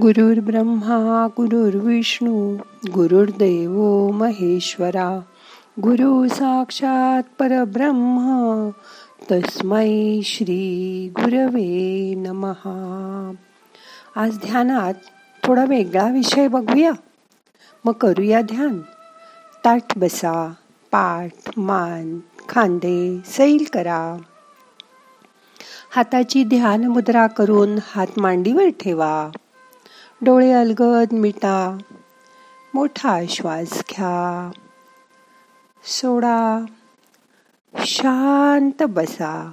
गुरुर् ब्रह्मा गुरुर्विष्णू गुरुर्देव महेश्वरा गुरु साक्षात परब्रह्म तस्मै श्री गुरवे नमहा आज ध्यानात थोडा वेगळा विषय बघूया. मग करूया ध्यान. ताट बसा पाठ मान खांदे सैल करा. हाताची ध्यान मुद्रा करून हात मांडीवर ठेवा. डोळे अलगद मिटा मोठा श्वास घ्या. सोडा शांत बसा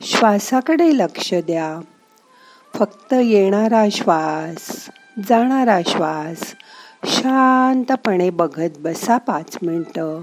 श्वासाकडे लक्ष द्या. फक्त येणारा श्वास जाणारा श्वास शांतपणे बघत बसा पाच मिनटं.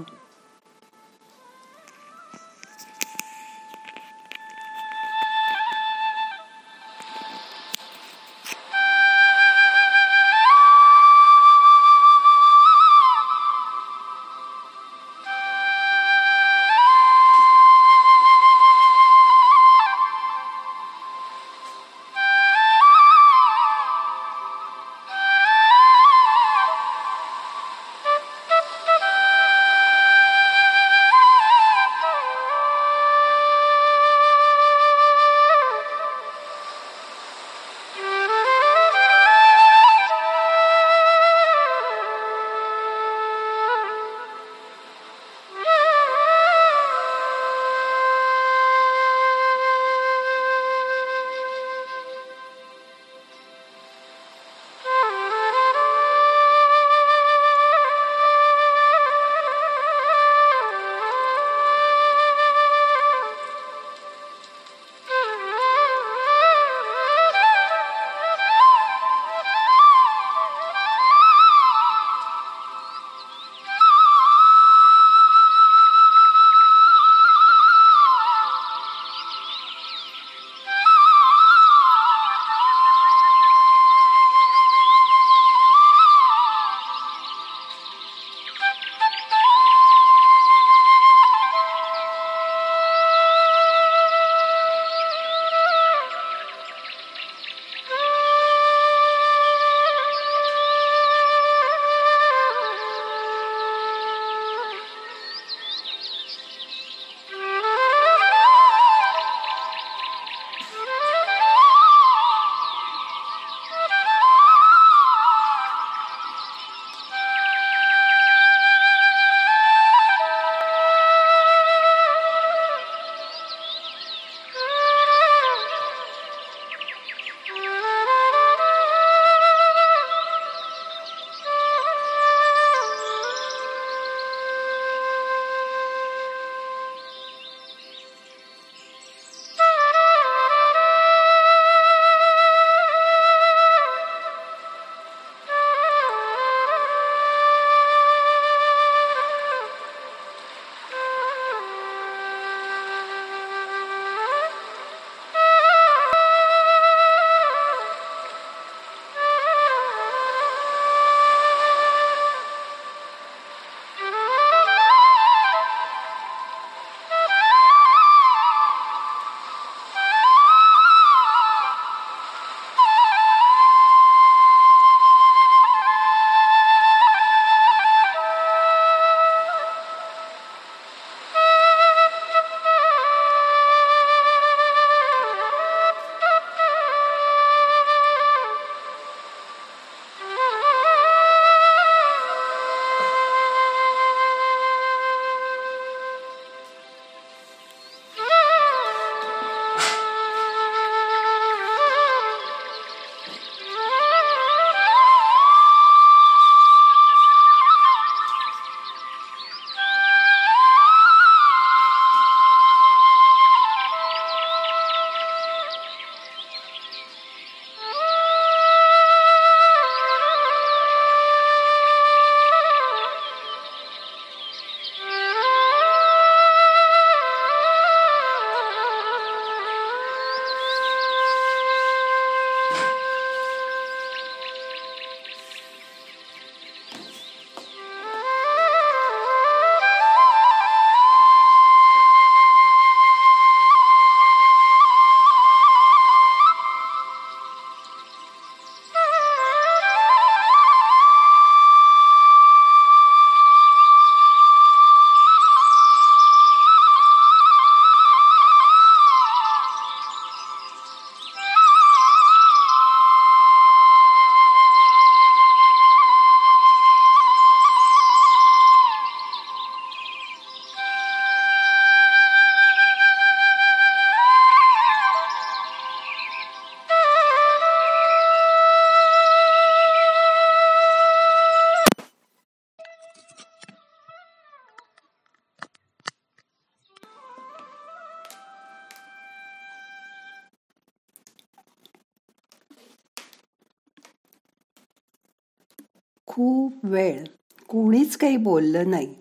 वेळ कोणीच काही बोललं नाही.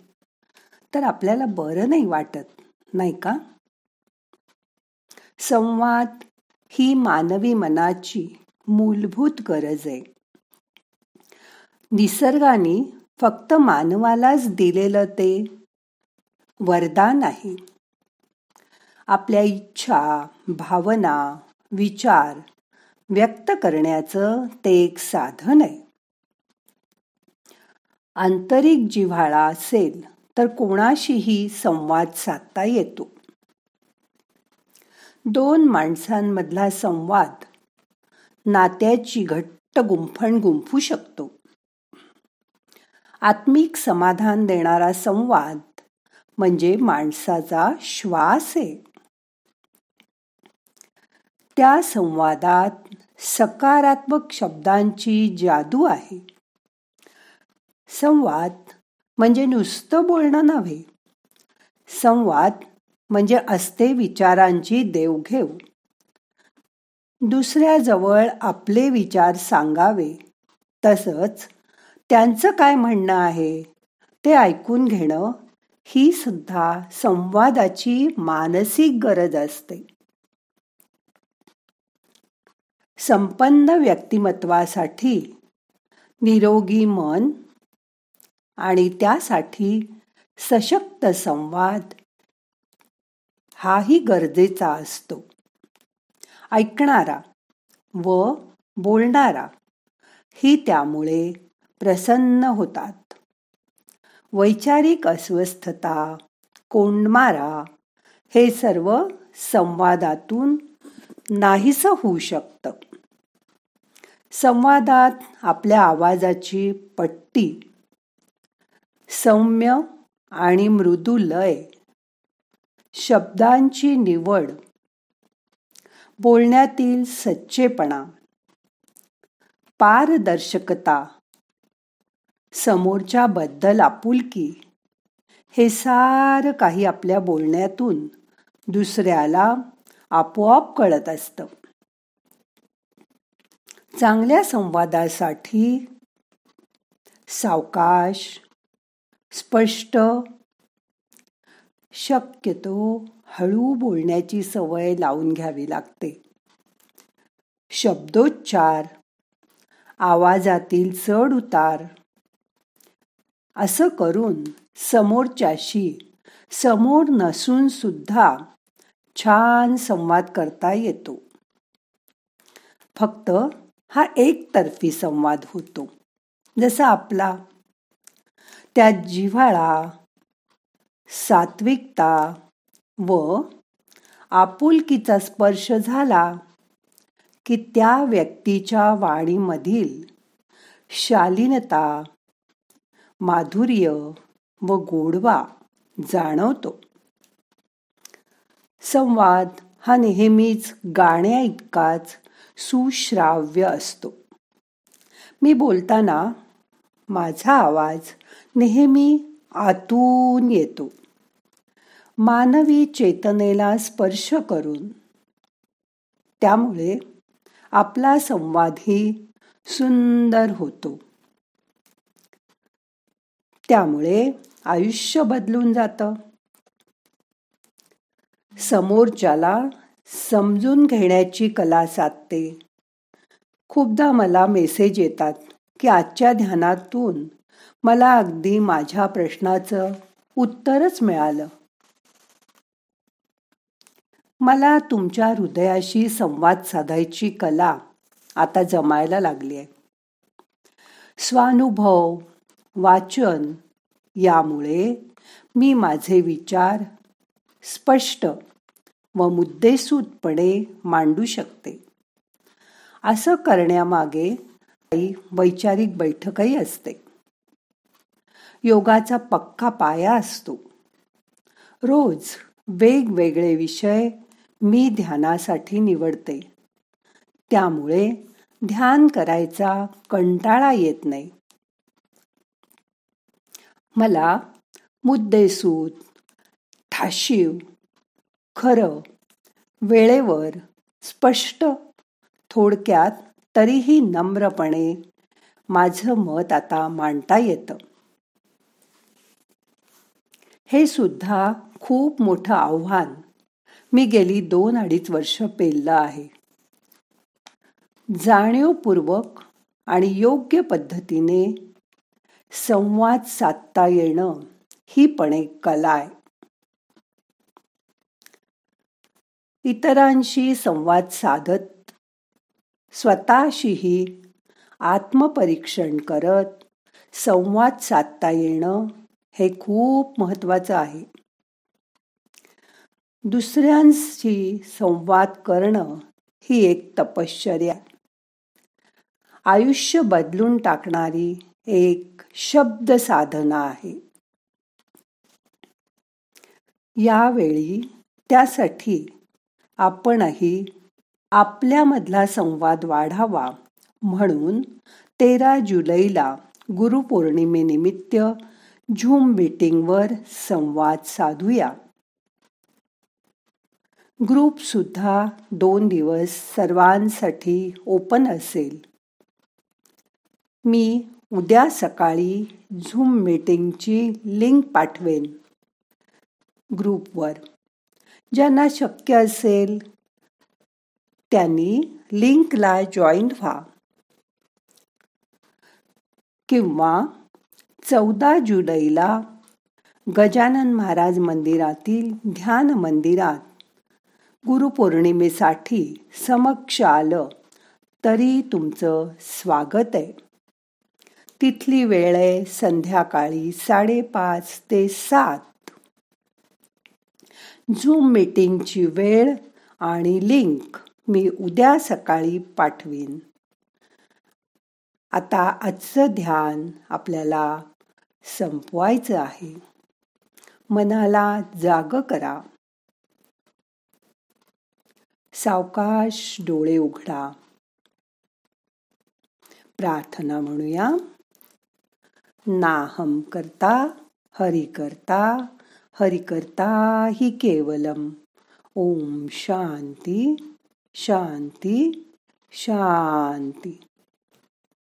तर आपल्याला बरं नाही वाटत नाही का? संवाद ही मानवी मनाची मूलभूत गरज आहे. निसर्गाने फक्त मानवालाच दिलेलं ते वरदान आहे. आपल्या इच्छा भावना विचार व्यक्त करण्याचं ते एक साधन आहे. आंतरिक जिव्हाळा असेल तर कोणाशीही संवाद साधता येतो. दोन माणसांमधला संवाद नात्याची घट्ट गुंफण गुंफू शकतो. आत्मिक समाधान देणारा संवाद म्हणजे माणसाचा श्वास आहे. त्या संवादात सकारात्मक शब्दांची जादू आहे. संवाद म्हणजे नुसतं बोलणं नव्हे. संवाद म्हणजे असते विचारांची देवघेव. दुसऱ्याजवळ आपले विचार सांगावे. तसंच त्यांचं काय म्हणणं आहे ते ऐकून घेणं ही सुद्धा संवादाची मानसिक गरज असते. संपन्न व्यक्तिमत्वासाठी निरोगी मन आणि त्यासाठी सशक्त संवाद हाही गरजेचा असतो. ऐकणारा व बोलणारा ही त्यामुळे प्रसन्न होतात. वैचारिक अस्वस्थता कोंडमारा हे सर्व संवादातून नाहीसं होऊ शकतं. संवादात आपल्या आवाजाची पट्टी सौम्य आणि मृदू लय. शब्दांची निवड. बोलण्यातील सच्चेपणा. पारदर्शकता. समोरच्या बद्दल आपुलकी. हे सारं काही आपल्या बोलण्यातून दुसऱ्याला आपोआप कळत असतं. चांगल्या संवादासाठी सावकाश स्पष्ट शक्यतो हळू बोलण्याची सवय लावून घ्यावी लागते. शब्दोच्चार आवाजातील चढ उतार असं करून समोरच्याशी समोर नसून सुद्धा छान संवाद करता येतो. फक्त हा एकतर्फी संवाद होतो जसा आपला त्यात जिव्हाळा सात्विकता व आपुलकीचा स्पर्श झाला की त्या व्यक्तीच्या वाणीमधील शालीनता माधुर्य व गोडवा जाणवतो. संवाद हा नेहमीच गाण्या इतकाच सुश्राव्य असतो. मी बोलताना माझा आवाज नेहमी आतून येतो. मानवी चेतनेला स्पर्श करून. त्यामुळे आपला संवादही सुंदर होतो. त्यामुळे आयुष्य बदलून जातं. समोरच्याला समजून घेण्याची कला साधते. खूपदा मला मेसेज येतात. की आजच्या ध्यानातून मला अगदी माझ्या प्रश्नाचं उत्तरच मिळालं. मला तुमच्या हृदयाशी संवाद साधायची कला आता जमायला लागली आहे. स्वानुभव वाचन यामुळे मी माझे विचार स्पष्ट व मुद्देसूदपणे मांडू शकते. असं करण्यामागे काही वैचारिक बैठकही असते. योगाचा पक्का पाया असतो. रोज वेगवेगळे विषय मी ध्यानासाठी निवडते. त्यामुळे ध्यान करायचा कंटाळा येत नाही. मला मुद्देसूद ठाशीव खरं वेळेवर स्पष्ट थोडक्यात तरीही नम्रपणे माझं मत आता मांडता येतं. हे सुद्धा खूप मोठं आव्हान. मी गेली दोन अडीच वर्ष पेललं आहे. जाणीवपूर्वक आणि योग्य पद्धतीने संवाद साधता येणं ही पण एक कला आहे. इतरांशी संवाद साधत स्वतःशीही आत्मपरीक्षण करत संवाद साधता येणं हे खूप महत्वाचं आहे. दुसऱ्यांशी संवाद करणं ही एक तपश्चर्या. आयुष्य बदलून टाकणारी एक शब्द साधना आहे. यावेळी त्यासाठी आपणही आपल्यामधला संवाद वाढावा. म्हणून तेरा जुलैला गुरुपौर्णिमेनिमित्त झूम मीटिंगवर संवाद साधूया. ग्रुप सुद्धा दोन दिवस सर्वांसाठी ओपन असेल. मी उद्या सकाळी झूम मीटिंगची लिंक पाठवेन. ग्रुपवर. ज्यांना शक्य असेल त्यांनी लिंकला जॉईन व्हा. किंवा चौदा जुलैला गजानन महाराज मंदिरातील ध्यान मंदिरात गुरुपौर्णिमेसाठी समक्ष आलं तरी तुमचं स्वागत आहे. तिथली वेळ आहे संध्याकाळी साडेपाच ते सात. झूम मीटिंगची वेळ आणि लिंक मी उद्या सकाळी पाठवीन. आता आजचं ध्यान आपल्याला संपवायचं आहे. मनाला जाग करा. सावकाश डोळे उघडा. प्रार्थना म्हणूया. नाहम करता हरि करता हरि करता हि केवलम. ओम शांती. शांती शांती.